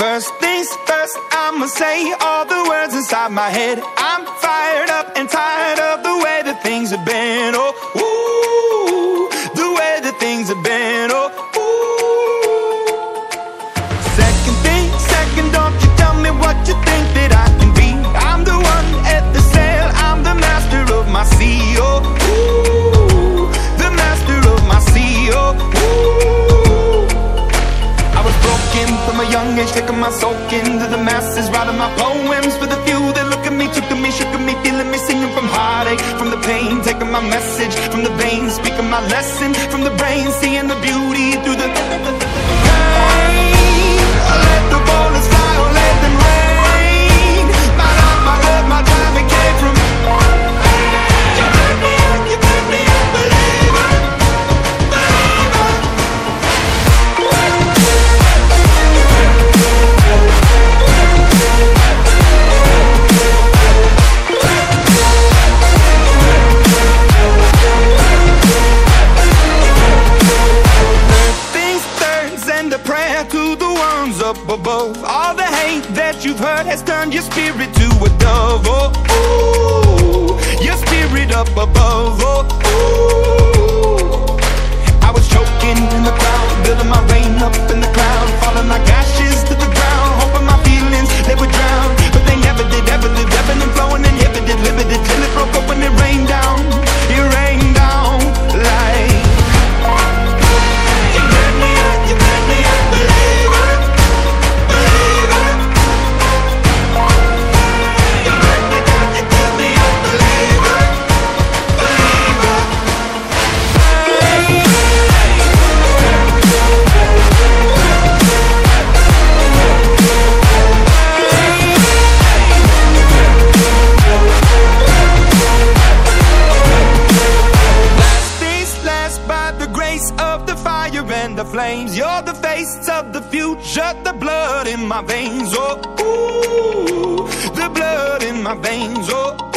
First things first, I'ma say all the words inside my head. I'm fired up and tired of the way that things have been. Soul into the masses, writing my poems for the few that look at me, took to me, shook at me, feeling me, singing from heartache, from the pain, taking my message from the veins, speaking my lesson from the brain, seeing the beauty through the ones up above. All the hate that you've heard has turned your spirit to a dove. Oh, ooh, grace of the fire and the flames. You're the face of the future, the blood in my veins. Oh, ooh, the blood in my veins. Oh,